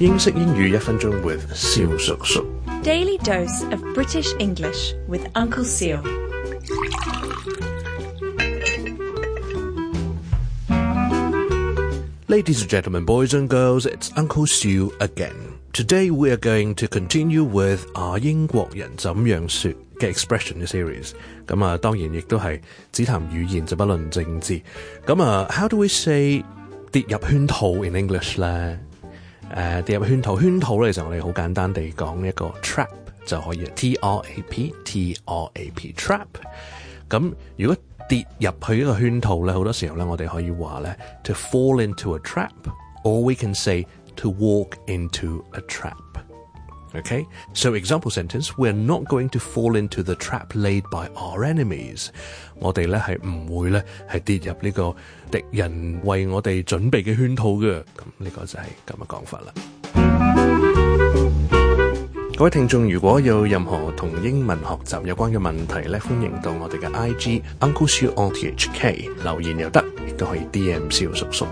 英式英語一分鐘 with Daily dose of British English with Uncle Ladies and gentlemen, boys and girls, it's Uncle Seal again. Today we are going to continue with 啊英國人怎樣說嘅 ah expression 嘅 series。咁啊，當然亦都係只談語言就不論政治。咁啊，how do we say 跌入圈套 in English 咧？誒跌入圈套，圈套咧，其實我哋好簡單地講一個 trap 就可以，T R A P T R A P trap。咁如果跌入去一個圈套咧，好多時候咧，我哋可以話咧，to fall into a trap，or we can say to walk into a trap。OK，so example sentence，we're not going to fall into the trap laid by our enemies。我哋咧係唔會咧係跌入呢個敵人為我哋準備嘅圈套嘅。呢個就係咁嘅講法啦。各位聽眾如果有任何同英文學習有關嘅問題咧，歡迎到我哋嘅 I G Uncle Sir O T H K 留言又得，亦都可以 D M 小叔叔。